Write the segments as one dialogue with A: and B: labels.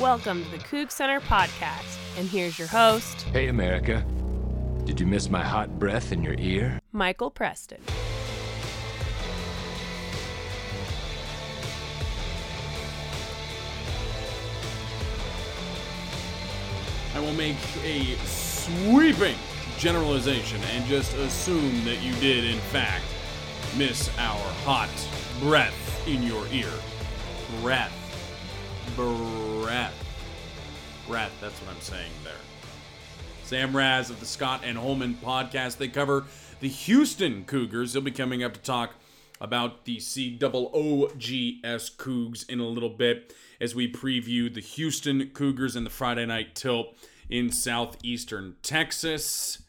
A: Welcome to the Coug Center podcast, and here's your host,
B: Hey, America. Did you miss my hot breath in your ear?
A: Michael Preston.
C: I will make a sweeping generalization and just assume that you did, in fact, miss our hot breath in your ear. Breath. Breath. Breath, that's what I'm saying there. Sam Razz of the Scott and Holman podcast. They cover the Houston Cougars. They'll be coming up to talk about the COOGS Cougs in a little bit as we preview the Houston Cougars and the Friday night tilt in southeastern Texas.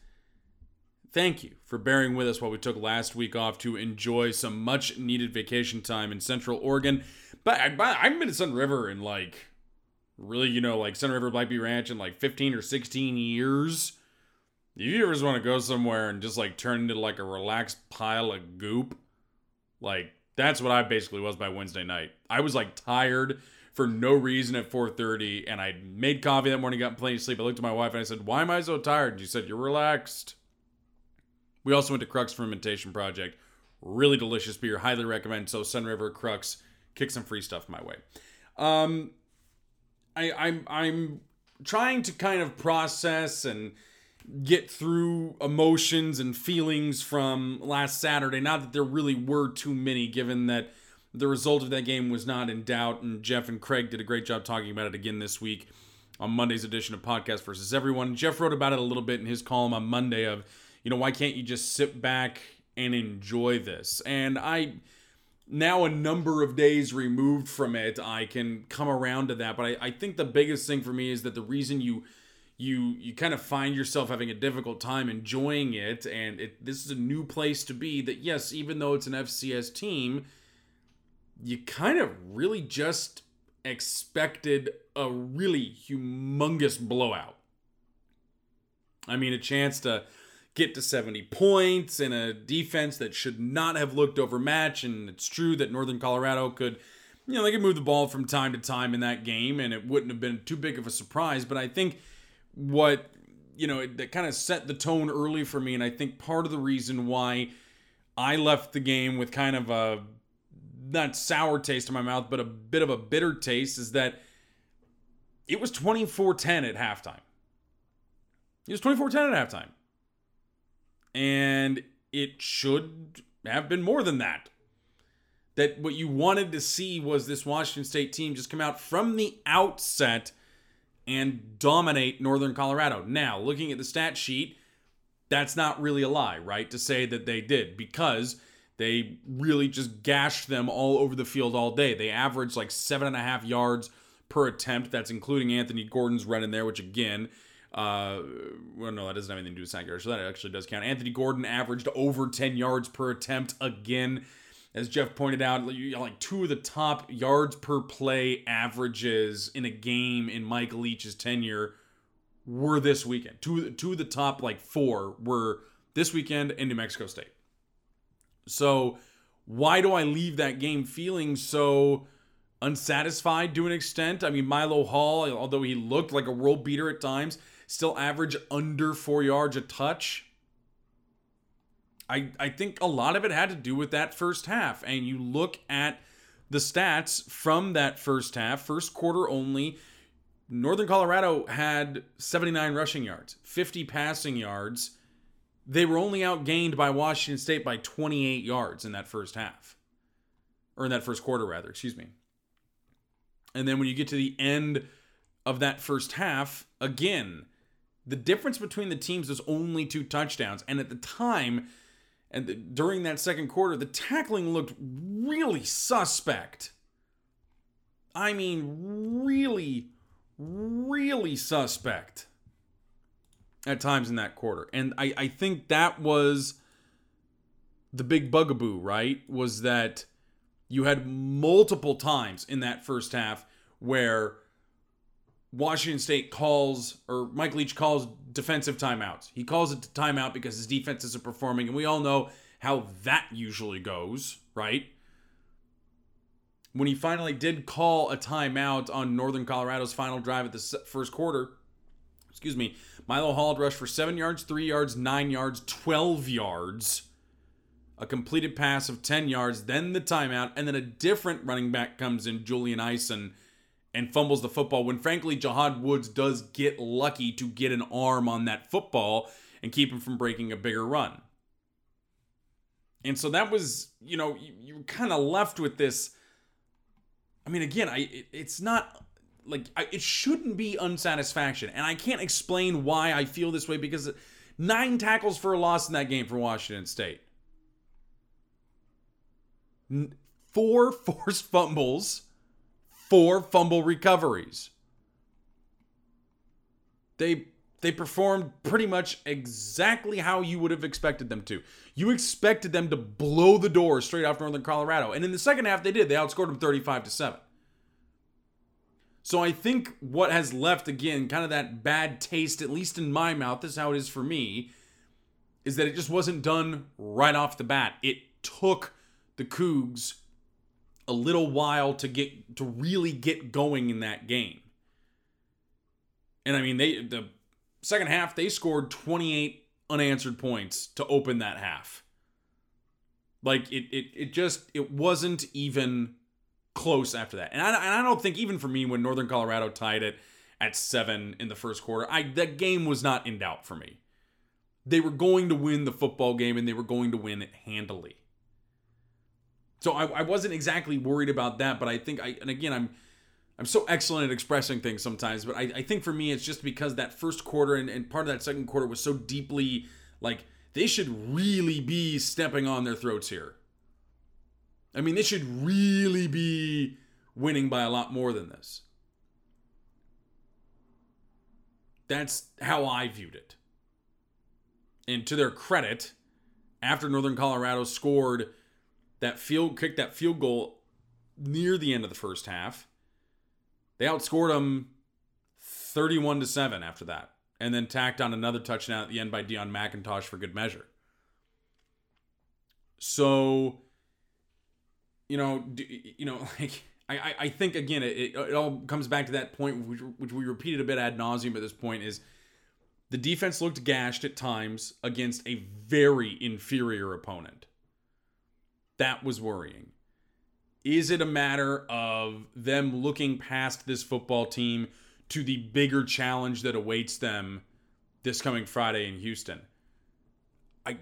C: Thank you for bearing with us while we took last week off to enjoy some much needed vacation time in Central Oregon. But I, haven't been to Sunriver in like really, you know, like Sunriver Black Butte Ranch in like 15 or 16 years. If you ever just want to go somewhere and just like turn into like a relaxed pile of goop, like that's what I basically was by Wednesday night. I was like tired for no reason at 4:30, and I made coffee that morning, got plenty of sleep. I looked at my wife and I said, "Why am I so tired?" And she said, "You're relaxed." We also went to Crux Fermentation Project. Really delicious beer. Highly recommend. So Sunriver Crux, kick some free stuff my way. Um, I, I'm I'm trying to kind of process and get through emotions and feelings from last Saturday. Not that there really were too many, given that the result of that game was not in doubt, and Jeff and Craig did a great job talking about it again this week on Monday's edition of Podcast versus Everyone. Jeff wrote about it a little bit in his column on Monday of, you know, why can't you just sit back and enjoy this? And I now a number of days removed from it, I can come around to that. But I, I think the biggest thing for me is that the reason you you you kind of find yourself having a difficult time enjoying it, and it this is a new place to be. That yes, even though it's an FCS team, you kind of really just expected a really humongous blowout. I mean, a chance to get to 70 points in a defense that should not have looked overmatched. And it's true that Northern Colorado could, you know, they could move the ball from time to time in that game, and it wouldn't have been too big of a surprise. But I think what, you know, that kind of set the tone early for me. And I think part of the reason why I left the game with kind of a not sour taste in my mouth, but a bit of a bitter taste is that it was 24 10 at halftime. It was 24 10 at halftime. And it should have been more than that. That what you wanted to see was this Washington State team just come out from the outset and dominate Northern Colorado. Now, looking at the stat sheet, that's not really a lie, right? To say that they did, because they really just gashed them all over the field all day. They averaged like seven and a half yards per attempt. That's including Anthony Gordon's run in there, which again, uh, well, no, that doesn't have anything to do with sack yards, so that actually does count. Anthony Gordon averaged over 10 yards per attempt again. As Jeff pointed out, like two of the top yards per play averages in a game in Mike Leach's tenure were this weekend. Two, two of the top like four were this weekend in New Mexico State. So why do I leave that game feeling so unsatisfied to an extent? I mean, Milo Hall, although he looked like a world beater at times, still average under four yards a touch. I, I think a lot of it had to do with that first half. And you look at the stats from that first half, first quarter only. Northern Colorado had 79 rushing yards, 50 passing yards. They were only outgained by Washington State by 28 yards in that first half. Or in that first quarter, rather, excuse me. And then when you get to the end of that first half, again, the difference between the teams was only two touchdowns. And at the time, and the, during that second quarter, the tackling looked really suspect. I mean, really, really suspect at times in that quarter. And I, I think that was the big bugaboo, right? Was that you had multiple times in that first half where Washington State calls or Mike Leach calls defensive timeouts. He calls it timeout because his defense isn't performing, and we all know how that usually goes, right? when he finally did call a timeout on Northern Colorado's final drive at the first quarter, excuse me, Milo Hall rushed for seven yards, three yards, nine yards, 12 yards, a completed pass of 10 yards, then the timeout, and then a different running back comes in, Julian Eisen, and fumbles the football when frankly Jahad Woods does get lucky to get an arm on that football and keep him from breaking a bigger run. And so that was, you know, you, you kind of left with this I mean, again, I it, it's not like I, it shouldn't be unsatisfaction, and I can't explain why I feel this way because nine tackles for a loss in that game for Washington State, four forced fumbles, four fumble recoveries. They they performed pretty much exactly how you would have expected them to. You expected them to blow the door straight off Northern Colorado. And in the second half, they did. They outscored them 35 to 7. So I think what has left, again, kind of that bad taste, at least in my mouth, this is how it is for me, is that it just wasn't done right off the bat. It took the Cougs a little while to get to really get going in that game. And I mean, they the second half, they scored 28 unanswered points to open that half. Like it, it, it just it wasn't even close after that. And I, and I don't think even for me when Northern Colorado tied it at seven in the first quarter, I that game was not in doubt for me. They were going to win the football game and they were going to win it handily. So I, I wasn't exactly worried about that, but I think I and again I'm I'm so excellent at expressing things sometimes, but I, I think for me it's just because that first quarter and, and part of that second quarter was so deeply like they should really be stepping on their throats here. I mean, they should really be winning by a lot more than this. That's how I viewed it. And to their credit, after Northern Colorado scored that field kick that field goal near the end of the first half, they outscored them 31 to 7 after that, and then tacked on another touchdown at the end by Deon McIntosh for good measure. So, you know, you know, like I, I think again, it, it all comes back to that point which, which we repeated a bit ad nauseum at this point is the defense looked gashed at times against a very inferior opponent. That was worrying. Is it a matter of them looking past this football team to the bigger challenge that awaits them this coming Friday in Houston? I, I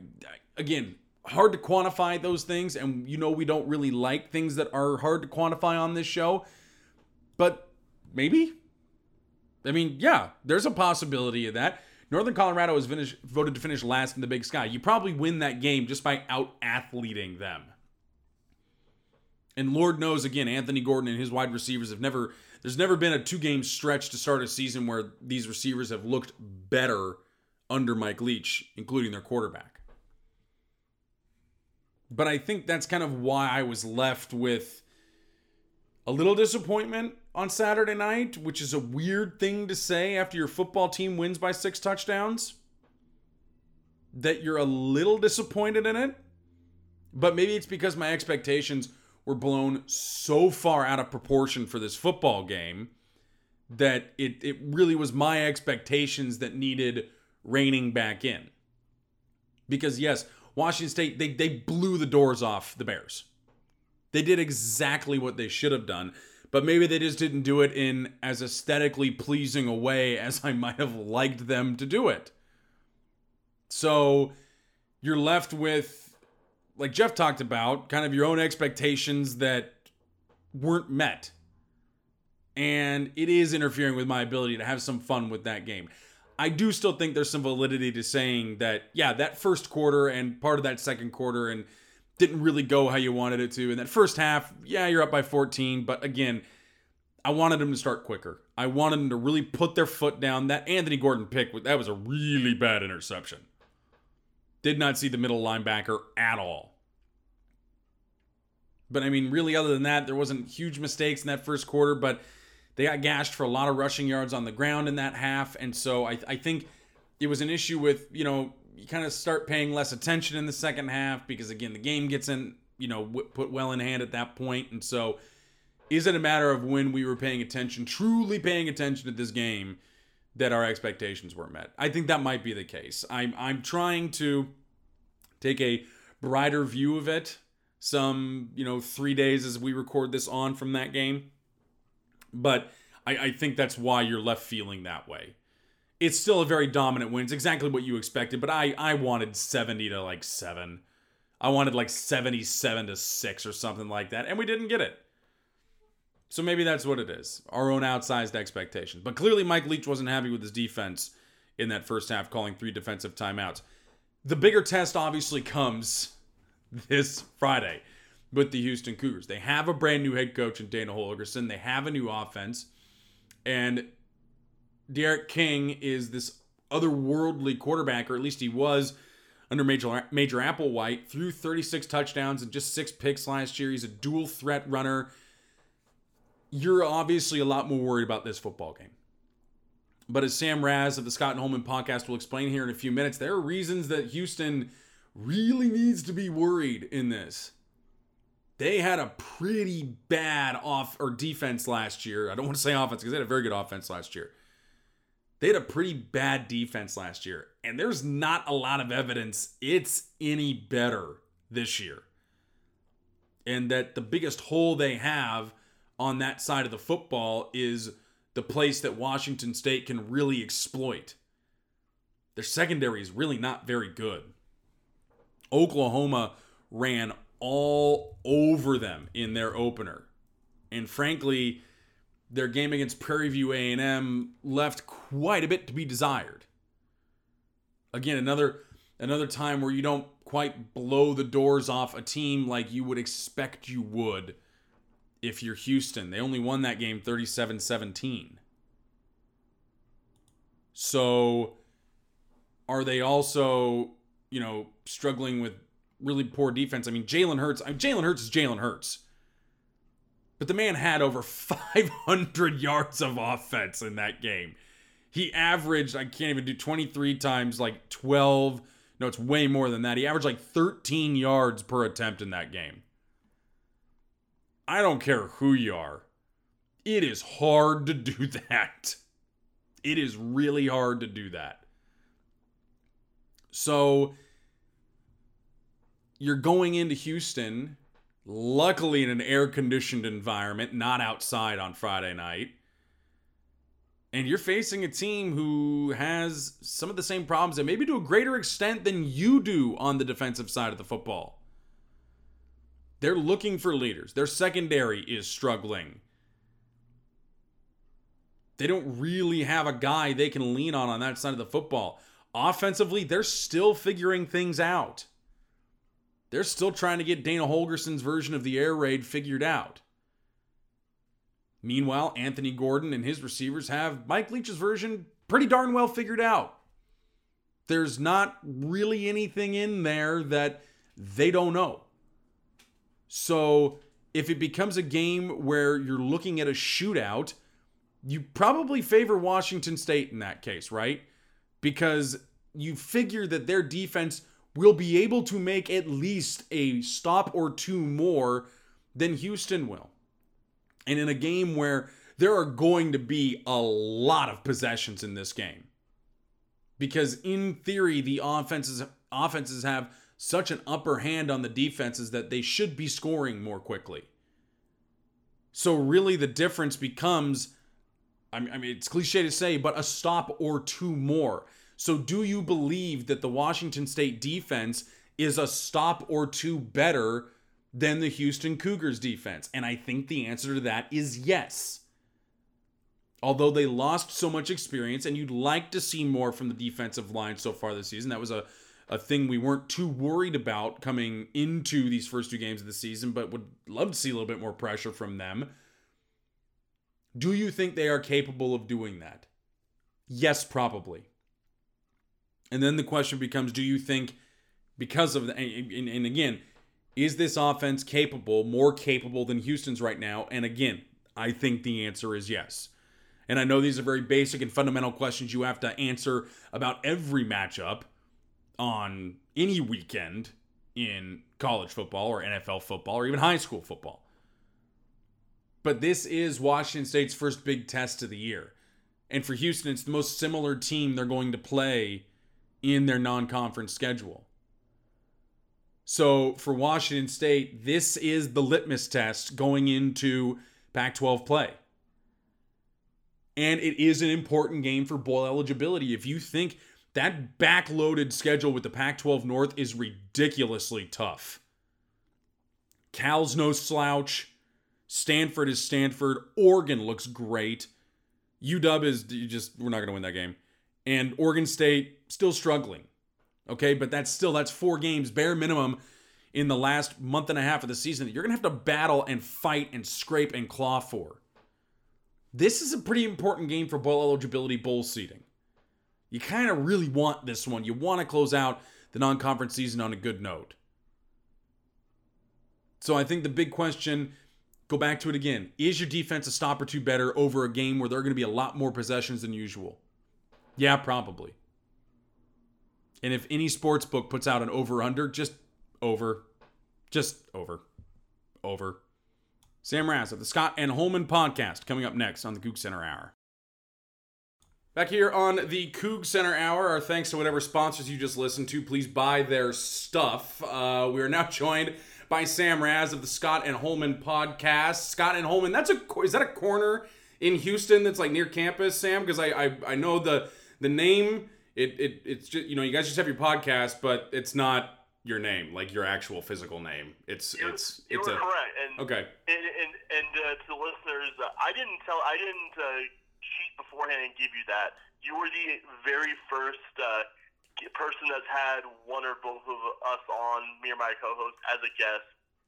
C: again, hard to quantify those things and you know we don't really like things that are hard to quantify on this show. But maybe I mean, yeah, there's a possibility of that. Northern Colorado was finished, voted to finish last in the Big Sky. You probably win that game just by out athleting them. And Lord knows, again, Anthony Gordon and his wide receivers have never, there's never been a two game stretch to start a season where these receivers have looked better under Mike Leach, including their quarterback. But I think that's kind of why I was left with a little disappointment on Saturday night, which is a weird thing to say after your football team wins by six touchdowns. That you're a little disappointed in it. But maybe it's because my expectations were blown so far out of proportion for this football game that it, it really was my expectations that needed reining back in. Because, yes, Washington State, they, they blew the doors off the Bears. They did exactly what they should have done, but maybe they just didn't do it in as aesthetically pleasing a way as I might have liked them to do it. So you're left with like Jeff talked about, kind of your own expectations that weren't met. And it is interfering with my ability to have some fun with that game. I do still think there's some validity to saying that, yeah, that first quarter and part of that second quarter and didn't really go how you wanted it to. In that first half, yeah, you're up by 14, but again, I wanted them to start quicker. I wanted them to really put their foot down. That Anthony Gordon pick, that was a really bad interception. Did not see the middle linebacker at all. But I mean, really, other than that, there wasn't huge mistakes in that first quarter, but they got gashed for a lot of rushing yards on the ground in that half. And so I, I think it was an issue with, you know, you kind of start paying less attention in the second half because, again, the game gets in, you know, put well in hand at that point. And so Is it a matter of when we were paying attention, truly paying attention to this game, that our expectations weren't met? I think that might be the case. I'm I'm trying to take a brighter view of it. Some you know three days as we record this on from that game, but I, I think that's why you're left feeling that way it's still a very dominant win. It's exactly what you expected, but I I wanted 70 to like 7. I wanted like 77 to 6 or something like that, and we didn't get it. So maybe that's what it is. Our own outsized expectations. But clearly Mike Leach wasn't happy with his defense in that first half calling three defensive timeouts. The bigger test obviously comes this Friday with the Houston Cougars. They have a brand new head coach in Dana Holgorsen. They have a new offense. And D'Eriq King is this otherworldly quarterback, or at least he was under Major Major Applewhite. Threw 36 touchdowns and just six picks last year. He's a dual threat runner. You're obviously a lot more worried about this football game. But as Sam Razz of the Scott and Holman podcast will explain here in a few minutes, there are reasons that Houston really needs to be worried in this. They had a pretty bad off or defense last year. I don't want to say offense because they had a very good offense last year. They had a pretty bad defense last year, and there's not a lot of evidence it's any better this year. And that the biggest hole they have on that side of the football is the place that Washington State can really exploit. Their secondary is really not very good. Oklahoma ran all over them in their opener. And frankly, their game against Prairie View A&M left quite a bit to be desired. Again, another another time where you don't quite blow the doors off a team like you would expect you would if you're Houston. They only won that game 37-17. So are they also, you know, struggling with really poor defense? I mean, Jalen Hurts, I mean, Jalen Hurts is Jalen Hurts. But the man had over 500 yards of offense in that game. He averaged, I can't even do 23 times like 12. No, it's way more than that. He averaged like 13 yards per attempt in that game. I don't care who you are. It is hard to do that. It is really hard to do that. So you're going into Houston luckily in an air conditioned environment, not outside on Friday night. And you're facing a team who has some of the same problems and maybe to a greater extent than you do on the defensive side of the football. They're looking for leaders. Their secondary is struggling. They don't really have a guy they can lean on on that side of the football. Offensively, they're still figuring things out. They're still trying to get Dana Holgorsen's version of the air raid figured out. Meanwhile, Anthony Gordon and his receivers have Mike Leach's version pretty darn well figured out. There's not really anything in there that they don't know. So, if it becomes a game where you're looking at a shootout, you probably favor Washington State in that case, right? Because you figure that their defense will be able to make at least a stop or two more than Houston will. And in a game where there are going to be a lot of possessions in this game. Because in theory, the offenses offenses have such an upper hand on the defenses that they should be scoring more quickly. So really the difference becomes I mean it's cliche to say, but a stop or two more. So, do you believe that the Washington State defense is a stop or two better than the Houston Cougars defense? And I think the answer to that is yes. Although they lost so much experience, and you'd like to see more from the defensive line so far this season, that was a, a thing we weren't too worried about coming into these first two games of the season, but would love to see a little bit more pressure from them. Do you think they are capable of doing that? Yes, probably. And then the question becomes do you think, because of the, and, and again, is this offense capable, more capable than Houston's right now? And again, I think the answer is yes. And I know these are very basic and fundamental questions you have to answer about every matchup on any weekend in college football or NFL football or even high school football. But this is Washington State's first big test of the year. And for Houston, it's the most similar team they're going to play in their non conference schedule. So for Washington State, this is the litmus test going into Pac 12 play. And it is an important game for bowl eligibility. If you think that backloaded schedule with the Pac 12 North is ridiculously tough, Cal's no slouch. Stanford is Stanford. Oregon looks great. UW is just, we're not going to win that game. And Oregon State still struggling. Okay, but that's still, that's four games, bare minimum, in the last month and a half of the season that you're going to have to battle and fight and scrape and claw for. This is a pretty important game for bowl eligibility, bowl seeding. You kind of really want this one. You want to close out the non conference season on a good note. So I think the big question go back to it again. Is your defense a stop or two better over a game where there are going to be a lot more possessions than usual? Yeah, probably. And if any sports book puts out an over under, just over. Just over. Over. Sam Razz of the Scott and Holman podcast coming up next on the Coug Center Hour. Back here on the Coug Center Hour, our thanks to whatever sponsors you just listened to. Please buy their stuff. Uh, we are now joined by Sam Razz of the Scott and Holman podcast. Scott and Holman, that's a is that a corner in Houston that's like near campus, Sam? Because I, I I know the the name. It, it it's just you know you guys just have your podcast, but it's not your name, like your actual physical name. It's
D: you,
C: it's
D: you
C: it's a
D: correct. And,
C: okay.
D: And and, and uh, to the listeners, uh, I didn't tell, I didn't uh, beforehand and give you that. You were the very first uh, person that's had one or both of us on me or my co-host as a guest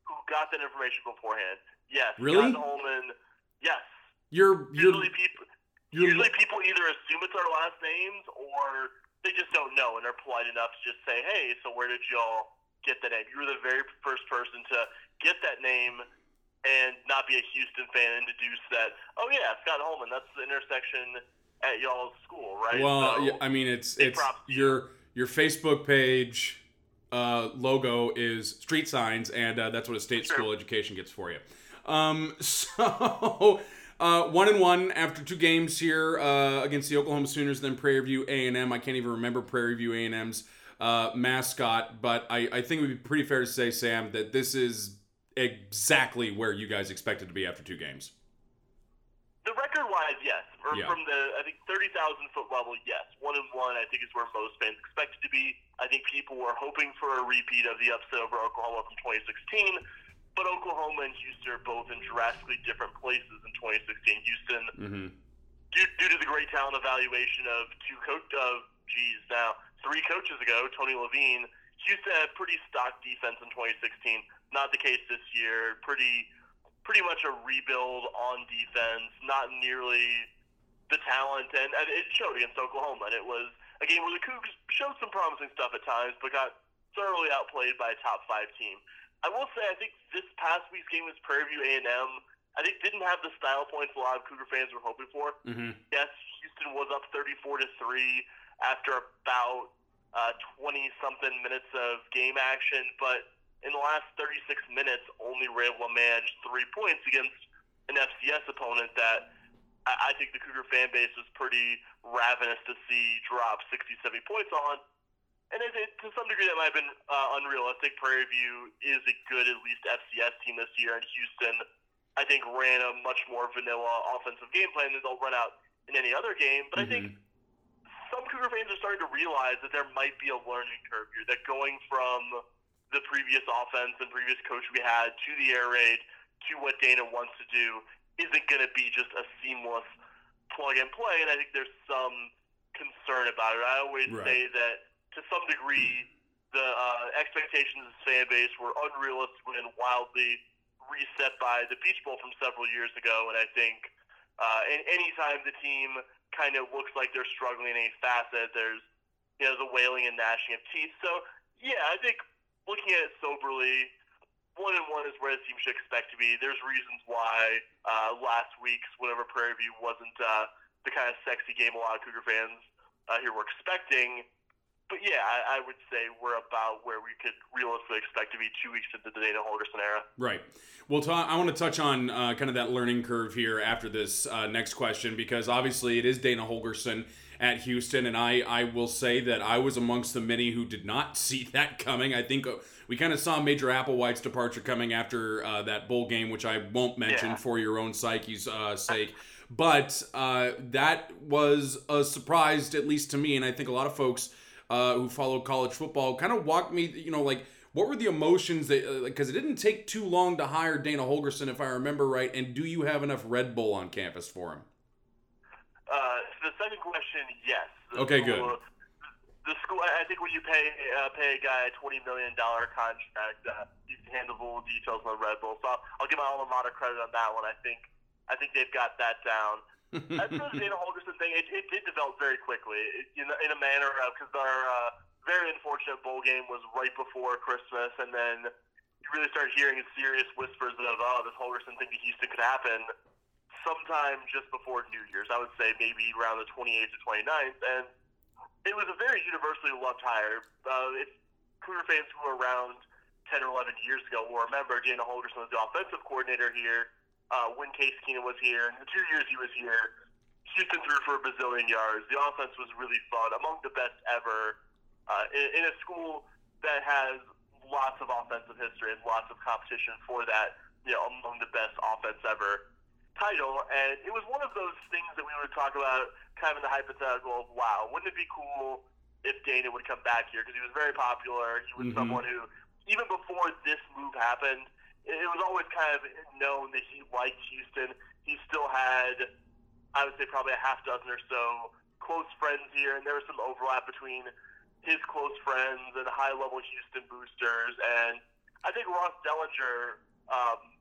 D: who got that information beforehand. Yes.
C: Really?
D: Scott Holman. Yes.
C: You're you're
D: Usually people.
C: you're
D: Usually people either assume it's our last names or they just don't know and they're polite enough to just say, "Hey, so where did y'all get that name?" You were the very first person to get that name and not be a Houston fan and deduce that, "Oh yeah, Scott Holman, that's the intersection at y'all's school, right?"
C: Well,
D: So,
C: I mean, it's it's
D: props to you.
C: your your Facebook page uh, logo is street signs, and uh, that's what a state
D: Sure.
C: school education gets for you. Um, so uh, one and one after two games here uh, against the Oklahoma Sooners, then Prairie View A and M. I can't even remember Prairie View A and M's uh, mascot, but I, I think it would be pretty fair to say, Sam, that this is exactly where you guys expected to be after two games.
D: The record wise, yes. Or
C: Yeah.
D: From the I think thirty thousand foot level, yes. One and one, I think is where most fans expected to be. I think people were hoping for a repeat of the upset over Oklahoma from 2016, but Oklahoma and Houston are both in drastically different places in 2016. Houston,
C: Mm-hmm.
D: due, due to the great talent evaluation of two coach of geez now three coaches ago, Tony Levine, Houston had pretty stock defense in 2016. Not the case this year. Pretty pretty much a rebuild on defense. Not nearly the talent, and, and it showed against Oklahoma. And it was a game where the Cougs showed some promising stuff at times, but got thoroughly outplayed by a top five team. I will say, I think this past week's game was Prairie View A&M. I think didn't have the style points a lot of Cougar fans were hoping for.
C: Mm-hmm.
D: Yes, Houston was up 34 to three after about uh, 20 something minutes of game action, but in the last 36 minutes, only were able to manage three points against an FCS opponent that I, I think the Cougar fan base was pretty ravenous to see drop 60, 70 points on. And it, it, to some degree, that might have been uh, unrealistic. Prairie View is a good, at least FCS team this year, and Houston, I think, ran a much more vanilla offensive game plan than they'll run out in any other game. But I think some Cougar fans are starting to realize that there might be a learning curve here. That going from the previous offense and previous coach we had to the air raid to what Dana wants to do isn't going to be just a seamless plug and play. And I think there's some concern about it. I always
C: Right.
D: say that to some degree, the uh, expectations of the fan base were unrealistic and wildly reset by the Peach Bowl from several years ago. And I think uh, and anytime the team kind of looks like they're struggling in a facet, there's you know the wailing and gnashing of teeth. So yeah, I think looking at it soberly, one and one is where the team should expect to be. There's reasons why uh, last week's whatever Prairie View wasn't uh, the kind of sexy game a lot of Cougar fans uh, here were expecting. but yeah, I, I would say we're about where we could realistically expect to be two weeks into the Dana Holgorsen era.
C: Right. Well, I want to touch on uh, kind of that learning curve here after this uh, next question because obviously it is Dana Holgorsen at Houston, and I I will say that I was amongst the many who did not see that coming. I think uh, we kind of saw Major Applewhite's departure coming after uh, that bowl game, which I won't mention
D: Yeah.
C: for your own psyche's uh, sake. But uh, that was a surprise, at least to me, and I think a lot of folks uh, who follow college football kind of walked me, you know, like what were the emotions that because it didn't take too long to hire Dana Holgorsen, if I remember right, and do you have enough Red Bull on campus for him?
D: The second question, yes. The
C: Okay,
D: school- The school, I think when you pay uh, pay a guy a twenty million dollar contract, uh, handle the details on the Red Bull. So I'll, I'll give my alma mater credit on that one. I think I think they've got that down. As for the Dana Holgorsen thing, it, it did develop very quickly it, in, a- in a manner of because our uh, very unfortunate bowl game was right before Christmas, and then you really started hearing serious whispers of, oh, this Holgorsen thing to Houston could happen sometime just before New Year's. I would say maybe around the 28th or 29th, and it was a very universally loved hire. Uh, if Cougar fans who were around 10 or 11 years ago will remember Dana Holgorsen was the offensive coordinator here uh, when Case Keenum was here. The two years he was here, Houston threw for a bazillion yards. The offense was really fun, among the best ever uh, in, in a school that has lots of offensive history and lots of competition for that, you know, among the best offense ever title. And it was one of those things that we would talk about kind of in the hypothetical of, wow, wouldn't it be cool if Dana would come back here? Because he was very popular. He was
C: Mhm.
D: someone who, even before this move happened, it was always kind of known that he liked Houston. He still had, I would say, probably a half dozen or so close friends here, and there was some overlap between his close friends and high-level Houston boosters. And I think Ross Dellenger, um,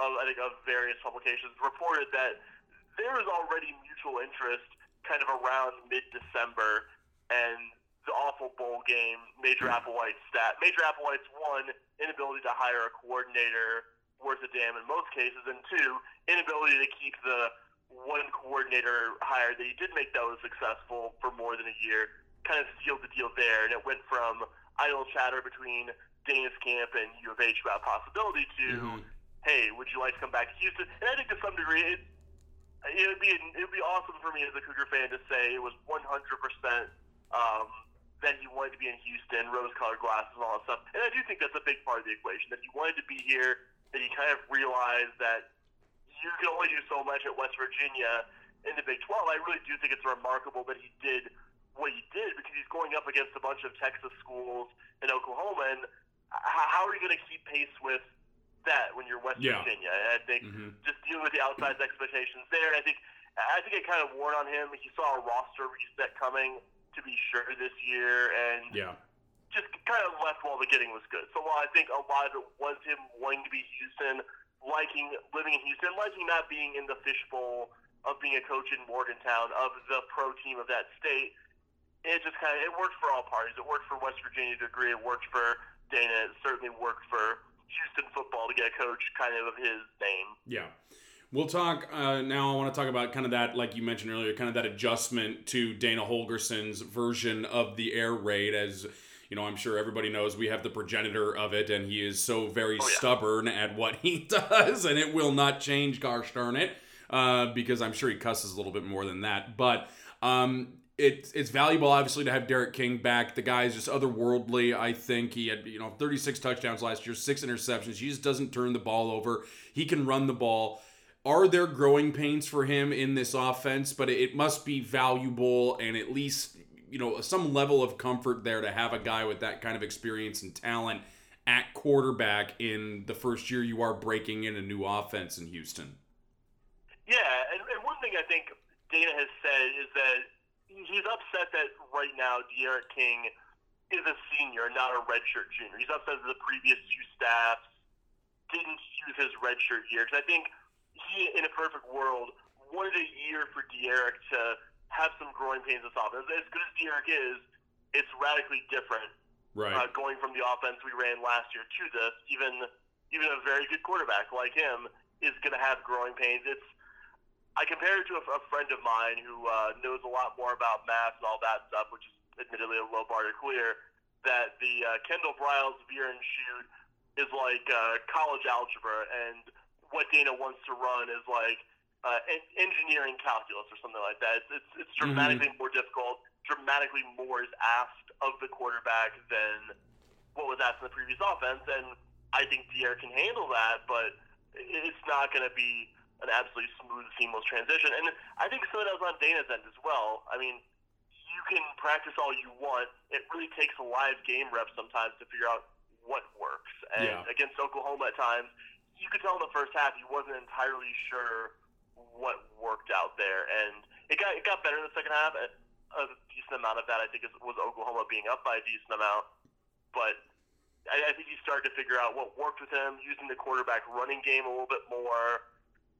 D: of, I think of various publications, reported that there was already mutual interest kind of around mid-December, and the awful bowl game, Major Applewhite stat. Major Applewhite's one inability to hire a coordinator worth a damn in most cases, and two inability to keep the one coordinator hire that he did make that was successful for more than a year kind of sealed the deal there, and it went from idle chatter between Dana's camp and U of H about possibility to,
C: Mhm.
D: Hey, would you like to come back to Houston? And I think to some degree, it, it would be it would be awesome for me as a Cougar fan to say it was 100 percent um, that he wanted to be in Houston, rose-colored glasses, and all that stuff. And I do think that's a big part of the equation that he wanted to be here. That he kind of realized that you can only do so much at West Virginia in the Big 12. I really do think it's remarkable that he did what he did because he's going up against a bunch of Texas schools in Oklahoma. And how are you going to keep pace with that when you're West
C: Yeah.
D: Virginia? And I think
C: Mhm.
D: just dealing with the outside expectations there. And I think I think it kind of wore on him. He saw a roster reset coming to be sure this year, and
C: Yeah.
D: just kind of left while the getting was good. So while I think a lot of it was him wanting to be Houston, liking living in Houston, liking not being in the fishbowl of being a coach in Morgantown of the pro team of that state, it just kind of it worked for all parties. It worked for West Virginia to a degree. It worked for Dana. It certainly worked for Houston football to get a coach kind of of his name.
C: Yeah. We'll talk uh, now. I want to talk about kind of that, like you mentioned earlier, kind of that adjustment to Dana Holgorsen's version of the air raid. As you know, I'm sure everybody knows we have the progenitor of it, and he is so very
D: Oh, yeah.
C: stubborn at what he does, and it will not change. Gosh darn it, uh, because I'm sure he cusses a little bit more than that. But um, it's it's valuable, obviously, to have D'Eriq King back. The guy is just otherworldly. I think he had you know 36 touchdowns last year, six interceptions. He just doesn't turn the ball over. He can run the ball. Are there growing pains for him in this offense? But it must be valuable and at least you know some level of comfort there to have a guy with that kind of experience and talent at quarterback in the first year you are breaking in a new offense in Houston.
D: Yeah, and, and one thing I think Dana has said is that he's upset that right now D'Eriq King is a senior, not a redshirt junior. He's upset that the previous two staffs didn't use his redshirt year because I think he, in a perfect world, wanted a year for D'Eriq to have some growing pains this offense. As good as D'Eriq is, it's radically different
C: Right.
D: uh, going from the offense we ran last year to this, even even a very good quarterback like him is going to have growing pains. It's I compare it to a, a friend of mine who uh, knows a lot more about math and all that stuff, which is admittedly a low bar to clear, that the uh, Kendall Briles veer and shoot is like uh, college algebra, and what Dana wants to run is like uh, en- engineering calculus or something like that. It's, it's, it's dramatically more difficult, dramatically more is asked of the quarterback than what was asked in the previous offense, and I think D'Eriq can handle that, but it's not going to be an absolutely smooth, seamless transition. And I think some of that was on Dana's end as well. I mean, you can practice all you want. It really takes a live game reps sometimes to figure out what works. And
C: Yeah.
D: against Oklahoma at times, you could tell in the first half he wasn't entirely sure what worked out there. And it got it got better in the second half. A decent amount of that, I think, is, was Oklahoma being up by a decent amount. But I, I think he started to figure out what worked with him, using the quarterback running game a little bit more,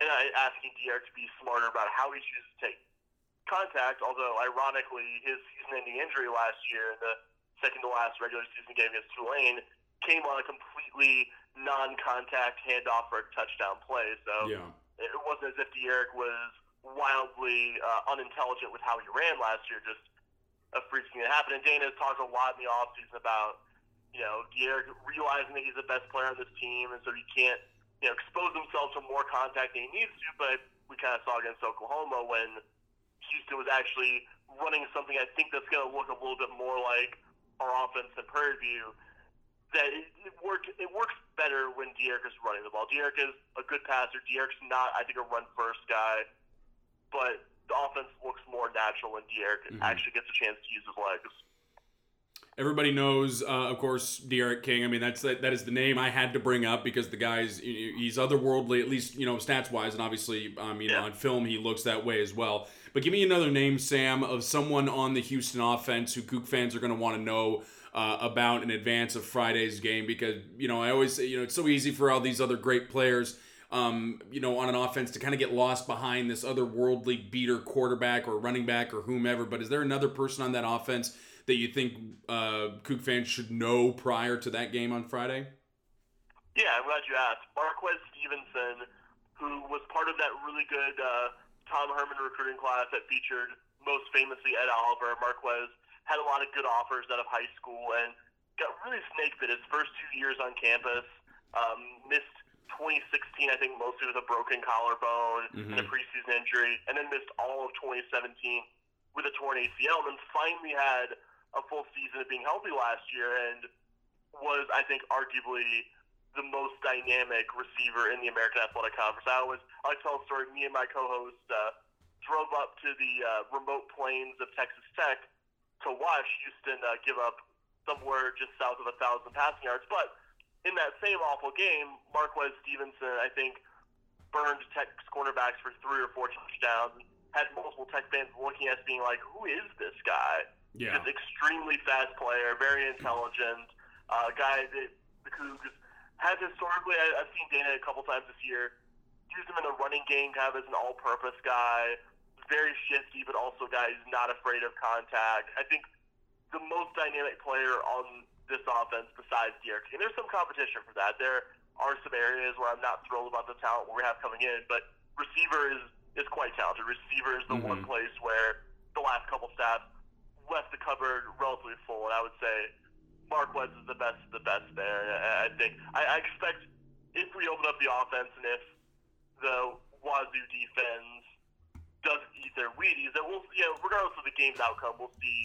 D: and I, asking D'Eriq to be smarter about how he chooses to take contact. Although, ironically, his season-ending injury last year, the second to last regular season game against Tulane, came on a completely non-contact handoff for a touchdown play. So
C: Yeah.
D: it wasn't as if D'Eriq was wildly uh, unintelligent with how he ran last year, just a freak thing that happened. And Dana has talked a lot in the offseason about, you know, D'Eriq realizing that he's the best player on this team, and so he can't, you know, expose himself to more contact than he needs to. But we kind of saw against Oklahoma when Houston was actually running something I think that's going to look a little bit more like our offense in Prairie View. That it, it worked. It works better when D'Eriq is running the ball. D'Eriq is a good passer. D'Eriq's not, I think, a run first guy, but the offense looks more natural when D'Eriq
C: Mhm.
D: actually gets a chance to use his legs.
C: Everybody knows, uh, of course, D'Eriq King. I mean, that's that, is the name I had to bring up because the guy's he's otherworldly, at least you know stats wise, and obviously, um, you know,
D: Yeah.
C: on film he looks that way as well. But give me another name, Sam, of someone on the Houston offense who Coug fans are going to want to know uh, about in advance of Friday's game because you know I always say you know it's so easy for all these other great players. Um, you know, on an offense to kind of get lost behind this otherworldly beater quarterback or running back or whomever. But is there another person on that offense that you think uh, Coug fans should know prior to that game on Friday?
D: Yeah, I'm glad you asked. Marquez Stevenson, who was part of that really good uh, Tom Herman recruiting class that featured most famously Ed Oliver. Marquez had a lot of good offers out of high school and got really snake bit his first two years on campus. Um, missed 2016, I think, mostly with a broken collarbone and a
C: Mhm.
D: preseason injury, and then missed all of 2017 with a torn ACL, and then finally had a full season of being healthy last year and was, I think, arguably the most dynamic receiver in the American Athletic Conference. I always I tell a story. Me and my co-host uh, drove up to the uh, remote plains of Texas Tech to watch Houston uh, give up somewhere just south of a thousand passing yards. But in that same awful game, Marquez Stevenson, I think, burned Tech's cornerbacks for three or four touchdowns. Had multiple Tech fans looking at us being like, "Who is this guy?"
C: Yeah.
D: Just extremely fast player, very intelligent, uh, guy that the Cougs has historically. I, I've seen Dana a couple times this year. Use him in the running game, kind of as an all-purpose guy. Very shifty, but also a guy who's not afraid of contact. I think the most dynamic player on this offense besides D'Eriq. And there's some competition for that. There are some areas where I'm not thrilled about the talent we have coming in, but receiver is is quite talented. Receiver is the one
C: Mhm.
D: place where the last couple stats left the cupboard relatively full, and I would say Marquez is the best of the best there. I I think I, I expect if we open up the offense and if the Wazoo defense does eat their Wheaties, that we'll you know regardless of the game's outcome, we'll see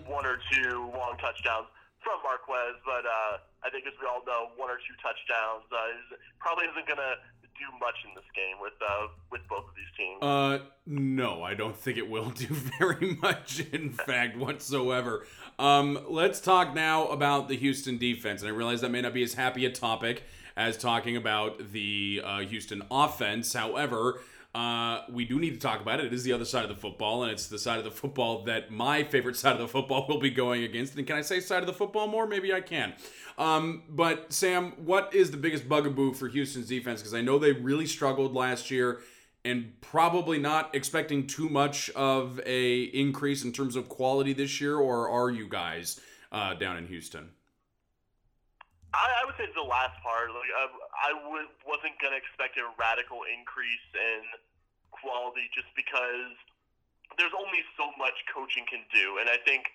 D: one or two long touchdowns from Marquez. But uh, I think as we all know, one or two touchdowns uh, is, probably isn't going to do much in this game with uh, with both of these teams.
C: Uh, no, I don't think it will do very much, in fact, whatsoever. Um, let's talk now about the Houston defense. And I realize that may not be as happy a topic as talking about the uh, Houston offense. However, uh, we do need to talk about it. It is the other side of the football, and it's the side of the football that my favorite side of the football will be going against. And can I say side of the football more? Maybe I can. Um, but Sam, what is the biggest bugaboo for Houston's defense? Because I know they really struggled last year, and probably not expecting too much of a increase in terms of quality this year. Or are you guys uh, down in Houston?
D: I, I would say the last part. Like I, I wasn't going to expect a radical increase in quality just because there's only so much coaching can do, and I think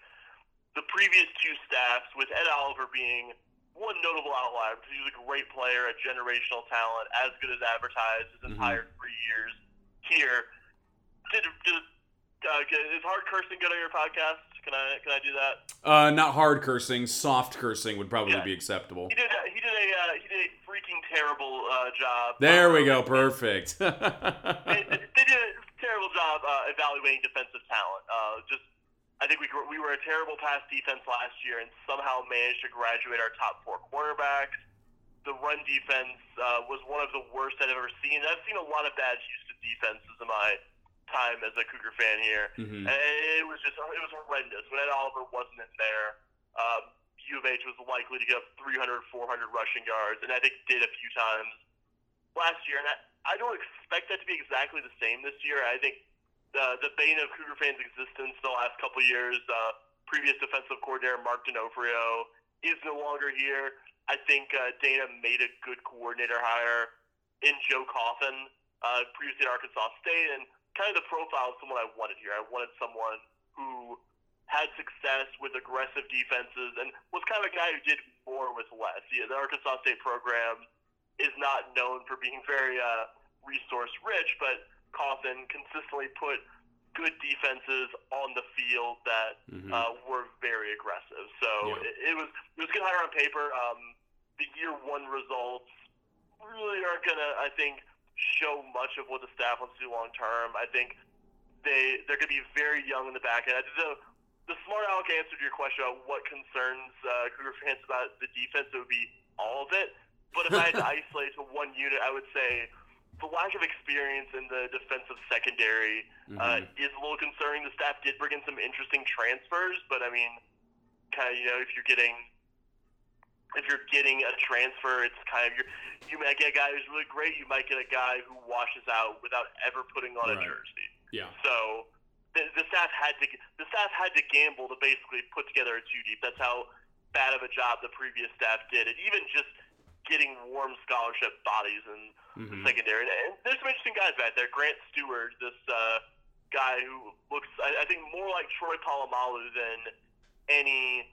D: the previous two staffs, with Ed Oliver being one notable outlier because he was a great player, a generational talent, as good as advertised his
C: Mhm.
D: entire three years here. Did, did uh, is hard cursing good on your podcast? Can I can I do that?
C: Uh, not hard cursing, soft cursing would probably
D: Yeah.
C: be acceptable.
D: He did. A, he did a uh, he did a freaking terrible uh, job.
C: There we go, perfect.
D: they, they did a terrible job uh, evaluating defensive talent. Uh, just, I think we we were a terrible pass defense last year, and somehow managed to graduate our top four cornerbacks. The run defense uh, was one of the worst I've ever seen. I've seen a lot of bad Houston defenses in my time as a Cougar fan here,
C: Mhm.
D: and it was just it was horrendous. When Ed Oliver wasn't in there, um, U of H was likely to give up 300, 400 rushing yards, and I think did a few times last year. And I, I don't expect that to be exactly the same this year. I think the the bane of Cougar fans' existence the last couple years, uh, previous defensive coordinator Mark D'Onofrio is no longer here. I think uh, Dana made a good coordinator hire in Joe Cauthen, uh, previously at Arkansas State, and kind of the profile of someone I wanted here. I wanted someone who had success with aggressive defenses and was kind of a guy who did more with less. Yeah, the Arkansas State program is not known for being very uh, resource rich, but Cauthen consistently put good defenses on the field that
C: Mhm.
D: uh, were very aggressive. So
C: Yeah.
D: it, it was it was good hire on paper. Um, the year one results really aren't gonna, I think, show much of what the staff wants to do long term. I think they they're gonna be very young in the back end. The the smart aleck answer to your question about what concerns uh, Cougar fans about the defense it would be all of it. But if I had to isolate to one unit, I would say the lack of experience in the defensive secondary uh,
C: Mhm.
D: is a little concerning. The staff did bring in some interesting transfers, but I mean, kind of you know, if you're getting if you're getting a transfer, it's kind of you you might get a guy who's really great. You might get a guy who washes out without ever putting on a jersey.
C: yeah.
D: So the, the staff had to the staff had to gamble to basically put together a two deep. That's how bad of a job the previous staff did, and even just getting warm scholarship bodies in the
C: Mhm.
D: secondary. And, and there's some interesting guys back there. Grant Stuard, this uh, guy who looks, I, I think, more like Troy Polamalu than any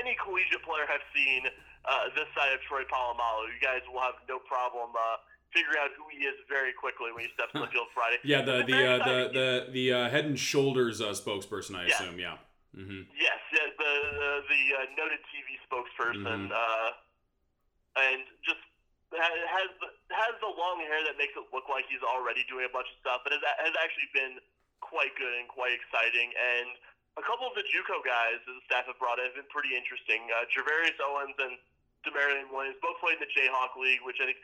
D: any collegiate player I've seen uh, this side of Troy Polamalu. You guys will have no problem uh, figuring out who he is very quickly when he steps on the field Friday.
C: Yeah, the the uh, the the the uh, head and shoulders uh, spokesperson, I
D: Yeah.
C: assume. Yeah. hmm
D: Yes, yeah, the the, the uh, noted TV spokesperson,
C: Mhm.
D: And just has has the long hair that makes it look like he's already doing a bunch of stuff, but has, has actually been quite good and quite exciting. And a couple of the JUCO guys that the staff have brought in have been pretty interesting. Uh, Javarius Owens and Demarion Williams both played in the Jayhawk League, which I think,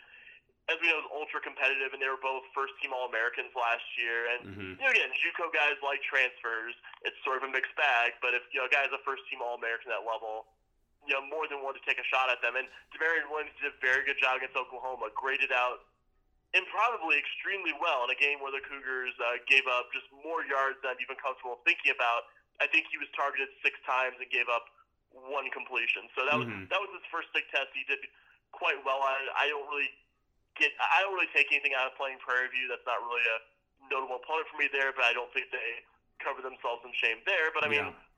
D: as we know, is ultra competitive, and they were both first team All Americans last year. And
C: hmm
D: you know, again, JUCO guys like transfers. It's sort of a mixed bag, but if you know, a guy's a first team All American at that level, you know, more than willing to take a shot at them. And Demarion Williams did a very good job against Oklahoma, graded out and probably extremely well in a game where the Cougars uh, gave up just more yards than I'm even comfortable thinking about. I think he was targeted six times and gave up one completion. So that was that was his first big test. He did quite well at it. I don't really get I don't really take anything out of playing Prairie View. That's not really a notable opponent for me there, but I don't think they cover themselves in shame there. But I mean,
C: Yeah.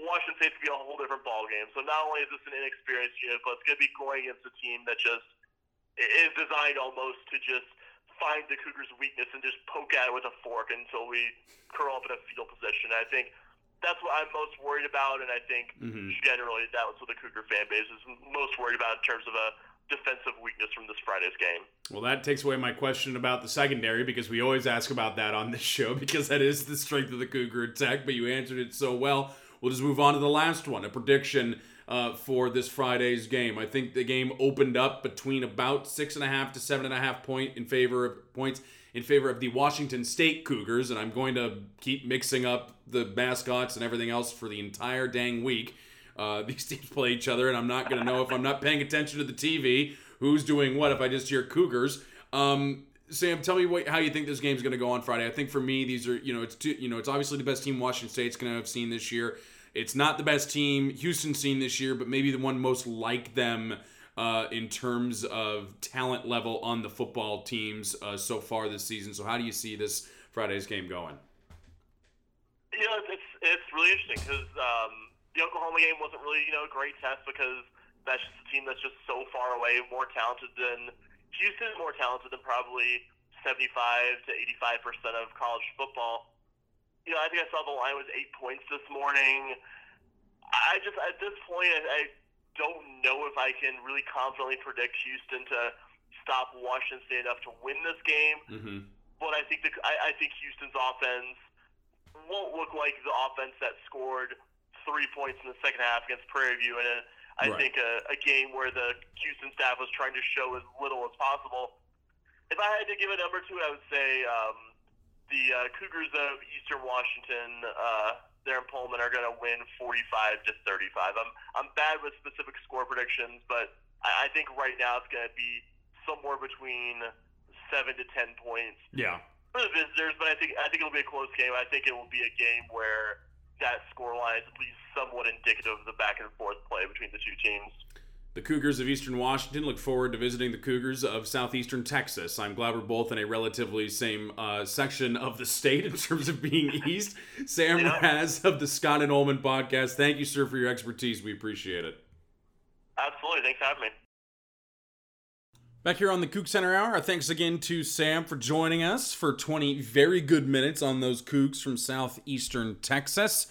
D: Washington State's gonna be a whole different ball game. So not only is this an inexperienced unit, but it's gonna be going against a team that just is designed almost to just find the Cougars' weakness and just poke at it with a fork until we curl up in a fetal position. I think that's what I'm most worried about, and I think
C: Mhm.
D: generally that was what the Cougar fan base is most worried about in terms of a defensive weakness from this Friday's game.
C: Well, that takes away my question about the secondary because we always ask about that on this show because that is the strength of the Cougar attack. But you answered it so well. We'll just move on to the last one, a prediction uh, for this Friday's game. I think the game opened up between about six and a half to seven and a half point in favor of points in favor of the Washington State Cougars, and I'm going to keep mixing up the mascots and everything else for the entire dang week. Uh, these teams play each other, and I'm not going to know if I'm not paying attention to the TV who's doing what if I just hear Cougars. Um, Sam, tell me what, how you think this game's going to go on Friday. I think for me, these are you know it's two, you know it's obviously the best team Washington State's going to have seen this year. It's not the best team Houston's seen this year, but maybe the one most like them uh, in terms of talent level on the football teams uh, so far this season. So how do you see this Friday's game going?
D: You know, it's it's really interesting because um, the Oklahoma game wasn't really, you know, a great test because that's just a team that's just so far away, more talented than Houston, more talented than probably 75 to 85 percent of college football. You know, I think I saw the line was eight points this morning. I just at this point, I, I don't know if I can really confidently predict Houston to stop Washington State enough to win this game.
C: Mm-hmm.
D: But I think the I, I think Houston's offense won't look like the offense that scored three points in the second half against Prairie View, and a, I
C: Right.
D: think a, a game where the Houston staff was trying to show as little as possible. If I had to give a number to it, I would say um, the uh, Cougars of Eastern Washington, uh, there in Pullman, are going to win 45 to 35. I'm I'm bad with specific score predictions, but I, I think right now it's going to be somewhere between seven to ten points
C: Yeah.
D: for the visitors, but I think I think it'll be a close game. I think it will be a game where that score line is at least somewhat indicative of the back and forth play between the two teams.
C: The Cougars of Eastern Washington look forward to visiting the Cougars of Southeastern Texas. I'm glad we're both in a relatively same uh, section of the state in terms of being east. Sam
D: Yeah.
C: Razz of the Scott and Holman podcast. Thank you, sir, for your expertise. We appreciate it.
D: Absolutely, thanks for having me.
C: Back here on the Coug Center Hour, our thanks again to Sam for joining us for 20 very good minutes on those Cougs from southeastern Texas.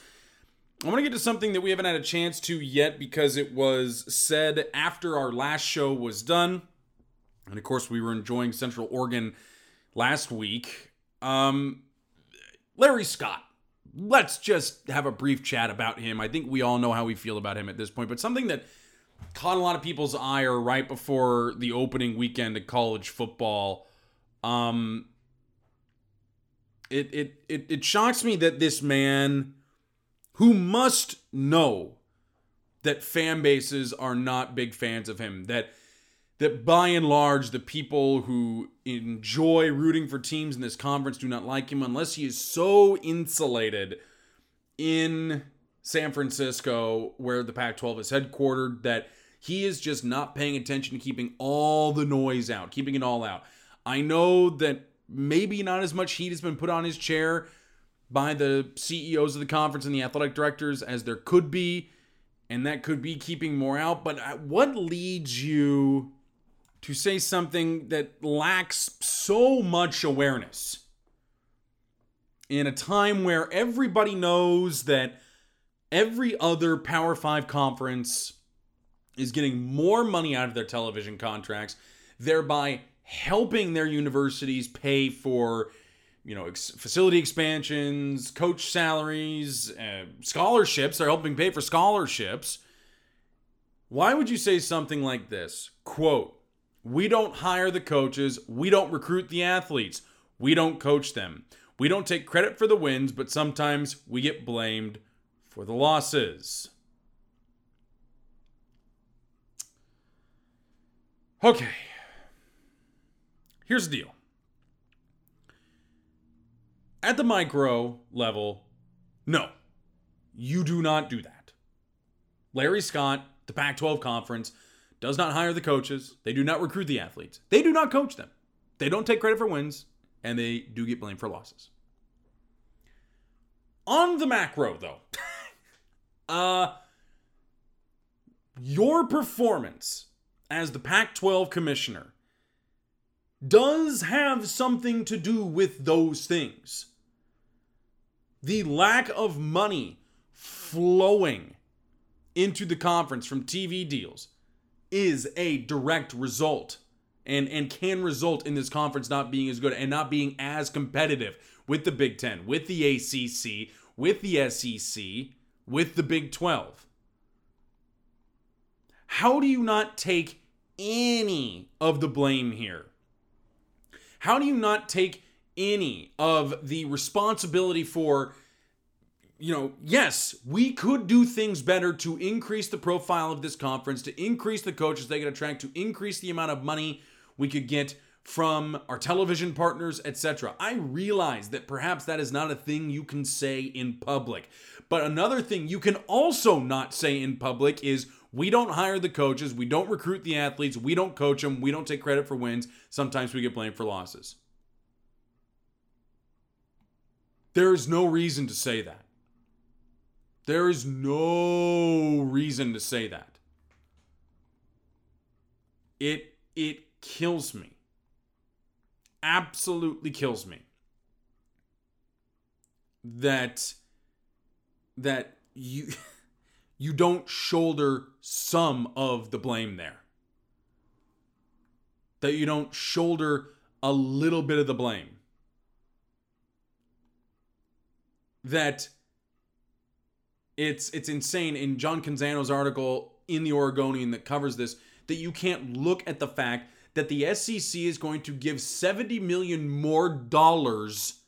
C: I want to get to something that we haven't had a chance to yet because it was said after our last show was done. And of course, we were enjoying Central Oregon last week. Um, Larry Scott. Let's just have a brief chat about him. I think we all know how we feel about him at this point, but something that caught a lot of people's ire right before the opening weekend of college football. Um, it it it, it shocks me that this man, who must know that fan bases are not big fans of him, that that by and large the people who enjoy rooting for teams in this conference do not like him unless he is so insulated in San Francisco, where the Pac 12 is headquartered, that he is just not paying attention to keeping all the noise out, keeping it all out. I know that maybe not as much heat has been put on his chair by the CEOs of the conference and the athletic directors as there could be, and that could be keeping more out. But uh, what leads you to say something that lacks so much awareness? in a time where everybody knows that every other Power 5 conference is getting more money out of their television contracts, thereby helping their universities pay for you know ex- facility expansions, coach salaries, uh, scholarships. They're helping pay for scholarships. Why would you say something like this? Quote, we don't hire the coaches, we don't recruit the athletes, we don't coach them. We don't take credit for the wins, but sometimes we get blamed for the losses. Okay. Here's the deal. At the micro level, no, you do not do that. Larry Scott, the Pac 12 conference, does not hire the coaches. They do not recruit the athletes. They do not coach them. They don't take credit for wins, and they do get blamed for losses. On the macro, though, uh, your performance as the Pac 12 commissioner does have something to do with those things. The lack of money flowing into the conference from TV deals is a direct result and and can result in this conference not being as good and not being as competitive with the Big 10, with the ACC, with the SEC, with the Big 12. How do you not take any of the blame here? How do you not take any of the responsibility for you know, yes, we could do things better to increase the profile of this conference, to increase the coaches they can attract, to increase the amount of money we could get from our television partners, etc. I realize that perhaps that is not a thing you can say in public. But another thing you can also not say in public is we don't hire the coaches, we don't recruit the athletes, we don't coach them, we don't take credit for wins. Sometimes we get blamed for losses. There is no reason to say that. There is no reason to say that. It it kills me. Absolutely kills me. That that you you don't shoulder some of the blame there. That you don't shoulder a little bit of the blame. That it's it's insane in John Canzano's article in the Oregonian that covers this that you can't look at the fact that the SEC is going to give 70 million more dollars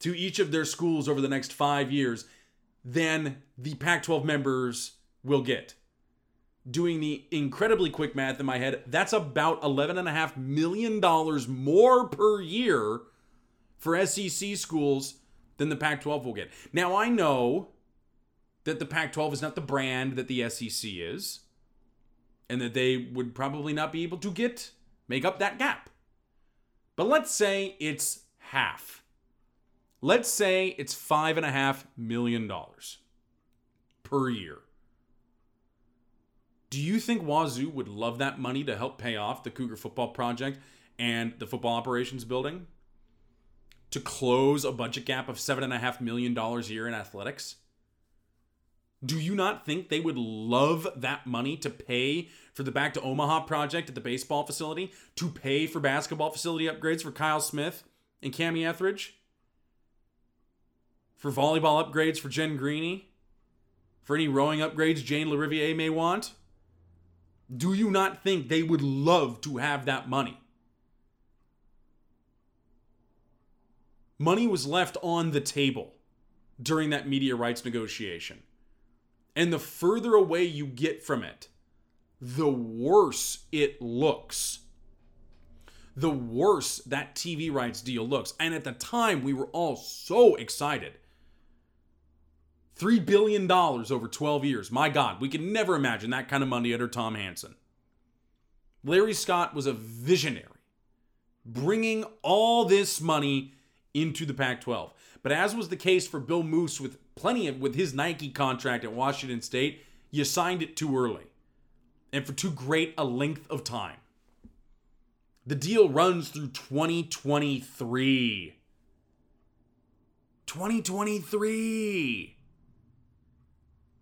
C: to each of their schools over the next 5 years than the Pac-12 members will get. Doing the incredibly quick math in my head, that's about $11.5 million more per year for SEC schools than the Pac 12 will get. Now, I know that the Pac 12 is not the brand that the SEC is, and that they would probably not be able to get, make up that gap. But let's say it's half. Let's say it's five and a half million dollars per year. Do you think Wazoo would love that money to help pay off the Cougar Football Project and the football operations building? To close a budget gap of $7.5 million a year in athletics? Do you not think they would love that money to pay for the Back to Omaha project at the baseball facility? To pay for basketball facility upgrades for Kyle Smith and Kamie Ethridge? For volleyball upgrades for Jen Greeny? For any rowing upgrades Jane LaRiviere may want? Do you not think they would love to have that money? Money was left on the table during that media rights negotiation. And the further away you get from it, the worse it looks. The worse that TV rights deal looks. And at the time, we were all so excited. $3 billion over 12 years. My God, we could never imagine that kind of money under Tom Hansen. Larry Scott was a visionary, bringing all this money into the Pac 12. But as was the case for Bill Moos with plenty of with his Nike contract at Washington State, you signed it too early and for too great a length of time. The deal runs through 2023. 2023.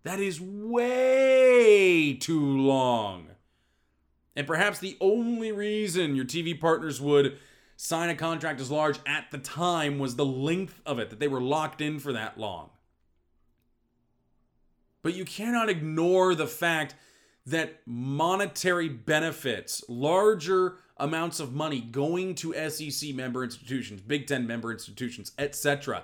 C: That is way too long. And perhaps the only reason your TV partners would sign a contract as large at the time was the length of it, that they were locked in for that long. But you cannot ignore the fact that monetary benefits, larger amounts of money going to SEC member institutions, Big Ten member institutions, etc.,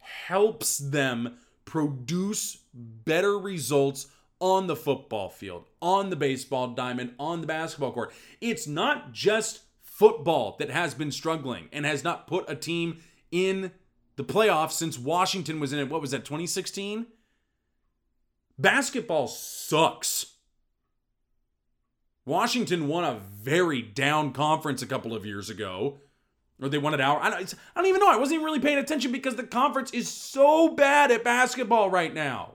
C: helps them produce better results on the football field, on the baseball diamond, on the basketball court. It's not just football that has been struggling and has not put a team in the playoffs since Washington was in it. What was that, 2016? Basketball sucks. Washington won a very down conference a couple of years ago. Or they won it out. I don't, I don't even know. I wasn't even really paying attention because the conference is so bad at basketball right now.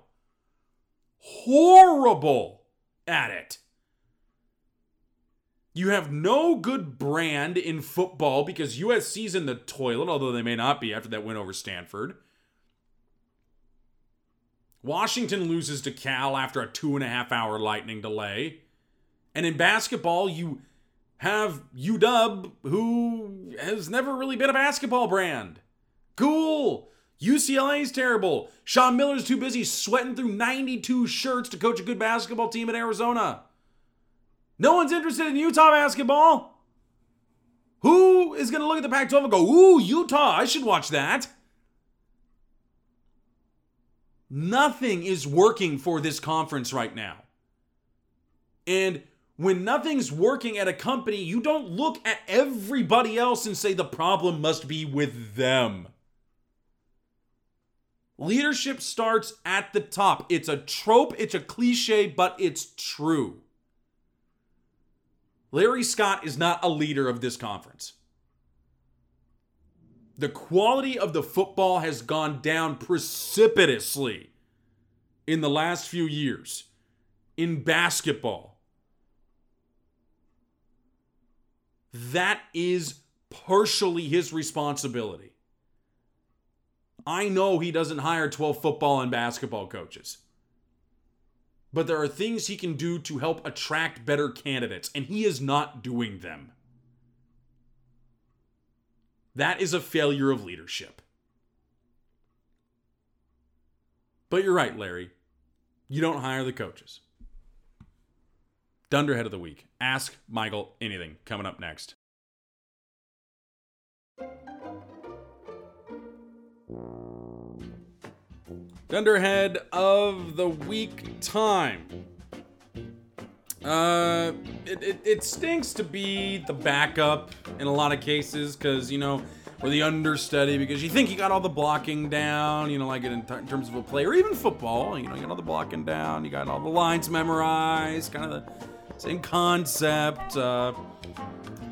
C: Horrible at it. You have no good brand in football because USC's in the toilet, although they may not be after that win over Stanford. Washington loses to Cal after a two and a half hour lightning delay. And in basketball, you have UW, who has never really been a basketball brand. Cool. UCLA's terrible. Sean Miller's too busy sweating through 92 shirts to coach a good basketball team in Arizona. No one's interested in Utah basketball. Who is going to look at the Pac 12 and go, Ooh, Utah, I should watch that? Nothing is working for this conference right now. And when nothing's working at a company, you don't look at everybody else and say the problem must be with them. Leadership starts at the top. It's a trope, it's a cliche, but it's true. Larry Scott is not a leader of this conference. The quality of the football has gone down precipitously in the last few years in basketball. That is partially his responsibility. I know he doesn't hire 12 football and basketball coaches. But there are things he can do to help attract better candidates, and he is not doing them. That is a failure of leadership. But you're right, Larry. You don't hire the coaches. Dunderhead of the week. Ask Michael anything. Coming up next. Dunderhead of the week time. Uh, it, it, it stinks to be the backup in a lot of cases because, you know, or the understudy because you think you got all the blocking down, you know, like in, t- in terms of a play or even football, you know, you got all the blocking down, you got all the lines memorized, kind of the same concept. Uh,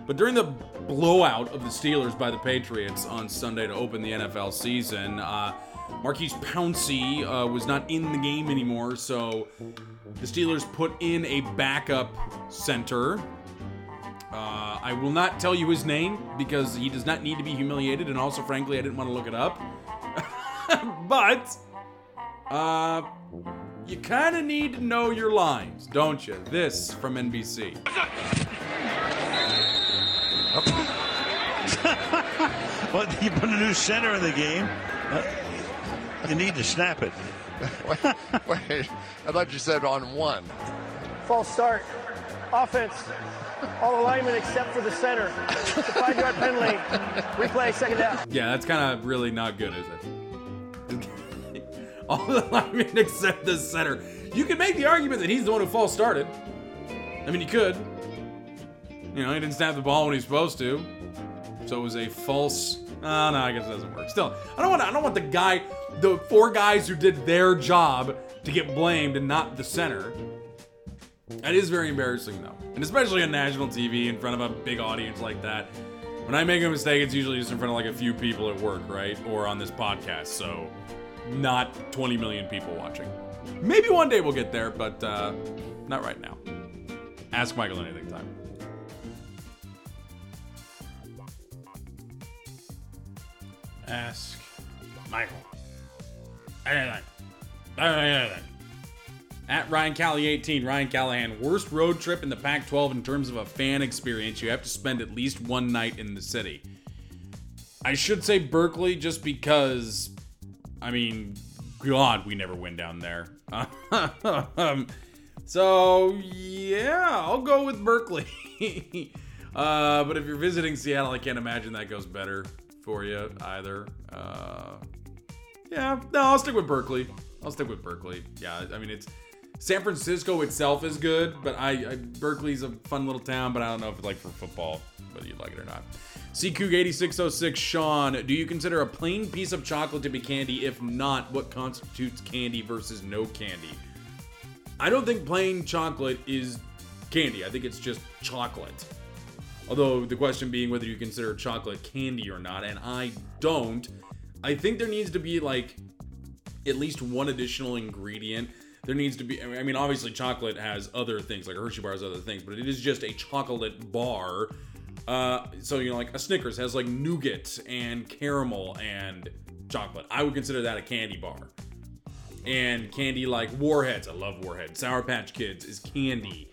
C: but during the blowout of the Steelers by the Patriots on Sunday to open the NFL season, uh, Maurkice Pouncey uh, was not in the game anymore, so the Steelers put in a backup center. Uh, I will not tell you his name because he does not need to be humiliated, and also, frankly, I didn't want to look it up. but uh, you kind of need to know your lines, don't you? This from NBC.
E: well, you put a new center in the game. Uh, you need to snap it.
F: wait, wait, I thought you said on one.
G: False start. Offense. All the linemen except for the center. It's a five yard penalty. Replay, second down.
C: Yeah, that's kind of really not good, is it? All the linemen except the center. You can make the argument that he's the one who false started. I mean, you could. You know, he didn't snap the ball when he's supposed to. So it was a false. Oh, no, I guess it doesn't work. Still, I don't want. I don't want the guy, the four guys who did their job, to get blamed and not the center. That is very embarrassing, though, and especially on national TV in front of a big audience like that. When I make a mistake, it's usually just in front of like a few people at work, right, or on this podcast. So, not 20 million people watching. Maybe one day we'll get there, but uh, not right now. Ask Michael anything time. Ask Michael. At Ryan Cali 18, Ryan Callahan, worst road trip in the Pac 12 in terms of a fan experience. You have to spend at least one night in the city. I should say Berkeley just because, I mean, God, we never win down there. um, so, yeah, I'll go with Berkeley. uh, but if you're visiting Seattle, I can't imagine that goes better for you either. Uh, yeah, no, I'll stick with Berkeley. I'll stick with Berkeley. Yeah, I mean it's San Francisco itself is good, but I, I Berkeley's a fun little town, but I don't know if it's like for football, whether you like it or not. Coog 8606 Sean, do you consider a plain piece of chocolate to be candy? If not, what constitutes candy versus no candy? I don't think plain chocolate is candy. I think it's just chocolate. Although the question being whether you consider chocolate candy or not, and I don't. I think there needs to be like at least one additional ingredient. There needs to be, I mean, obviously, chocolate has other things, like Hershey bar has other things, but it is just a chocolate bar. Uh, so, you know, like a Snickers has like nougat and caramel and chocolate. I would consider that a candy bar. And candy like Warheads, I love Warheads. Sour Patch Kids is candy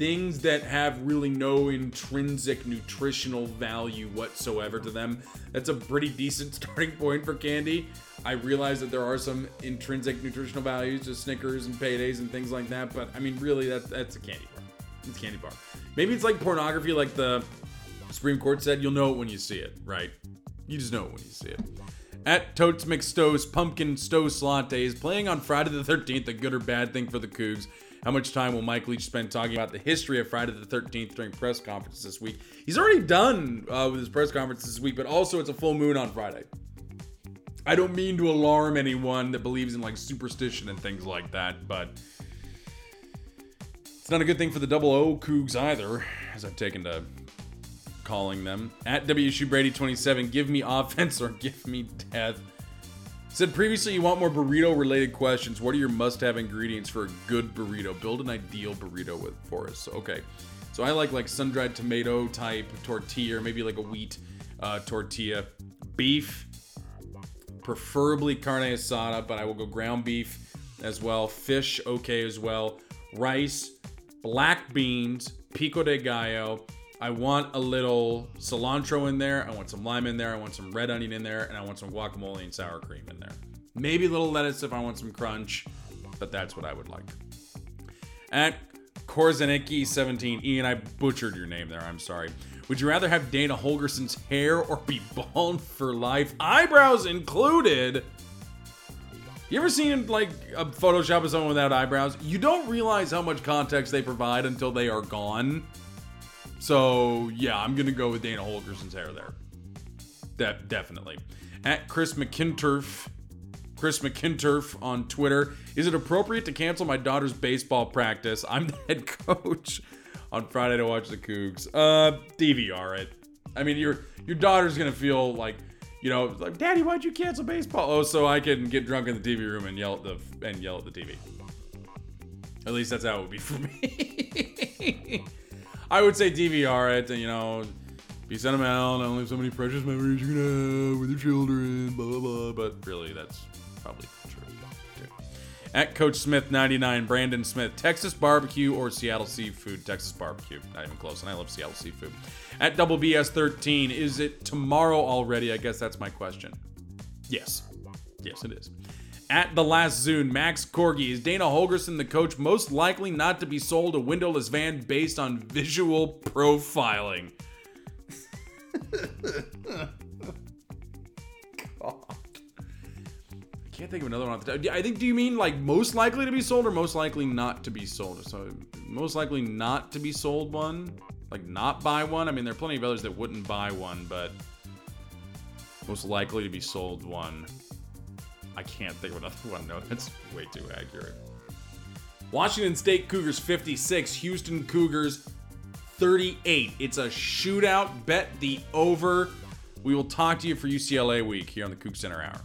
C: things that have really no intrinsic nutritional value whatsoever to them. That's a pretty decent starting point for candy. I realize that there are some intrinsic nutritional values to Snickers and paydays and things like that, but I mean, really, that's that's a candy bar. It's candy bar. Maybe it's like pornography, like the Supreme Court said. You'll know it when you see it, right? You just know it when you see it. At Totes McStows, Pumpkin Stowe Latte is playing on Friday the 13th, a good or bad thing for the Cougs. How much time will Mike Leach spend talking about the history of Friday the 13th during press conferences this week? He's already done uh, with his press conference this week, but also it's a full moon on Friday. I don't mean to alarm anyone that believes in like superstition and things like that, but it's not a good thing for the double O Cougs either, as I've taken to calling them. At WSU Brady 27, give me offense or give me death. Said previously you want more burrito related questions. What are your must have ingredients for a good burrito? Build an ideal burrito with for us. Okay. So I like like sun dried tomato type tortilla, or maybe like a wheat uh, tortilla. Beef, preferably carne asada, but I will go ground beef as well. Fish, okay as well. Rice, black beans, pico de gallo. I want a little cilantro in there. I want some lime in there. I want some red onion in there. And I want some guacamole and sour cream in there. Maybe a little lettuce if I want some crunch, but that's what I would like. At Korzanicki17, Ian, I butchered your name there. I'm sorry. Would you rather have Dana Holgorsen's hair or be bald for life, eyebrows included? You ever seen like a Photoshop of someone without eyebrows? You don't realize how much context they provide until they are gone. So yeah, I'm gonna go with Dana Holgorsen's hair there. De- definitely. At Chris McKinturf, Chris McKinturf on Twitter. Is it appropriate to cancel my daughter's baseball practice? I'm the head coach on Friday to watch the Cougs. Uh, DVR it. I mean, your your daughter's gonna feel like, you know, like, Daddy, why'd you cancel baseball? Oh, so I can get drunk in the TV room and yell at the and yell at the TV. At least that's how it would be for me. I would say DVR it, and you know, be sentimental and only so many precious memories you're gonna have with your children, blah blah blah. But really, that's probably true. At Coach Smith 99, Brandon Smith, Texas barbecue or Seattle seafood? Texas barbecue, not even close. And I love Seattle seafood. At Double BS 13, is it tomorrow already? I guess that's my question. Yes, yes, it is. At the last Zune, Max Corgi is Dana Holgorsen the coach most likely not to be sold a windowless van based on visual profiling? God. I can't think of another one off the top. I think. Do you mean like most likely to be sold or most likely not to be sold? So most likely not to be sold one, like not buy one. I mean, there are plenty of others that wouldn't buy one, but most likely to be sold one. I can't think of another one. No, that's way too accurate. Washington State Cougars 56, Houston Cougars 38. It's a shootout. Bet the over. We will talk to you for UCLA week here on the Coug Center Hour.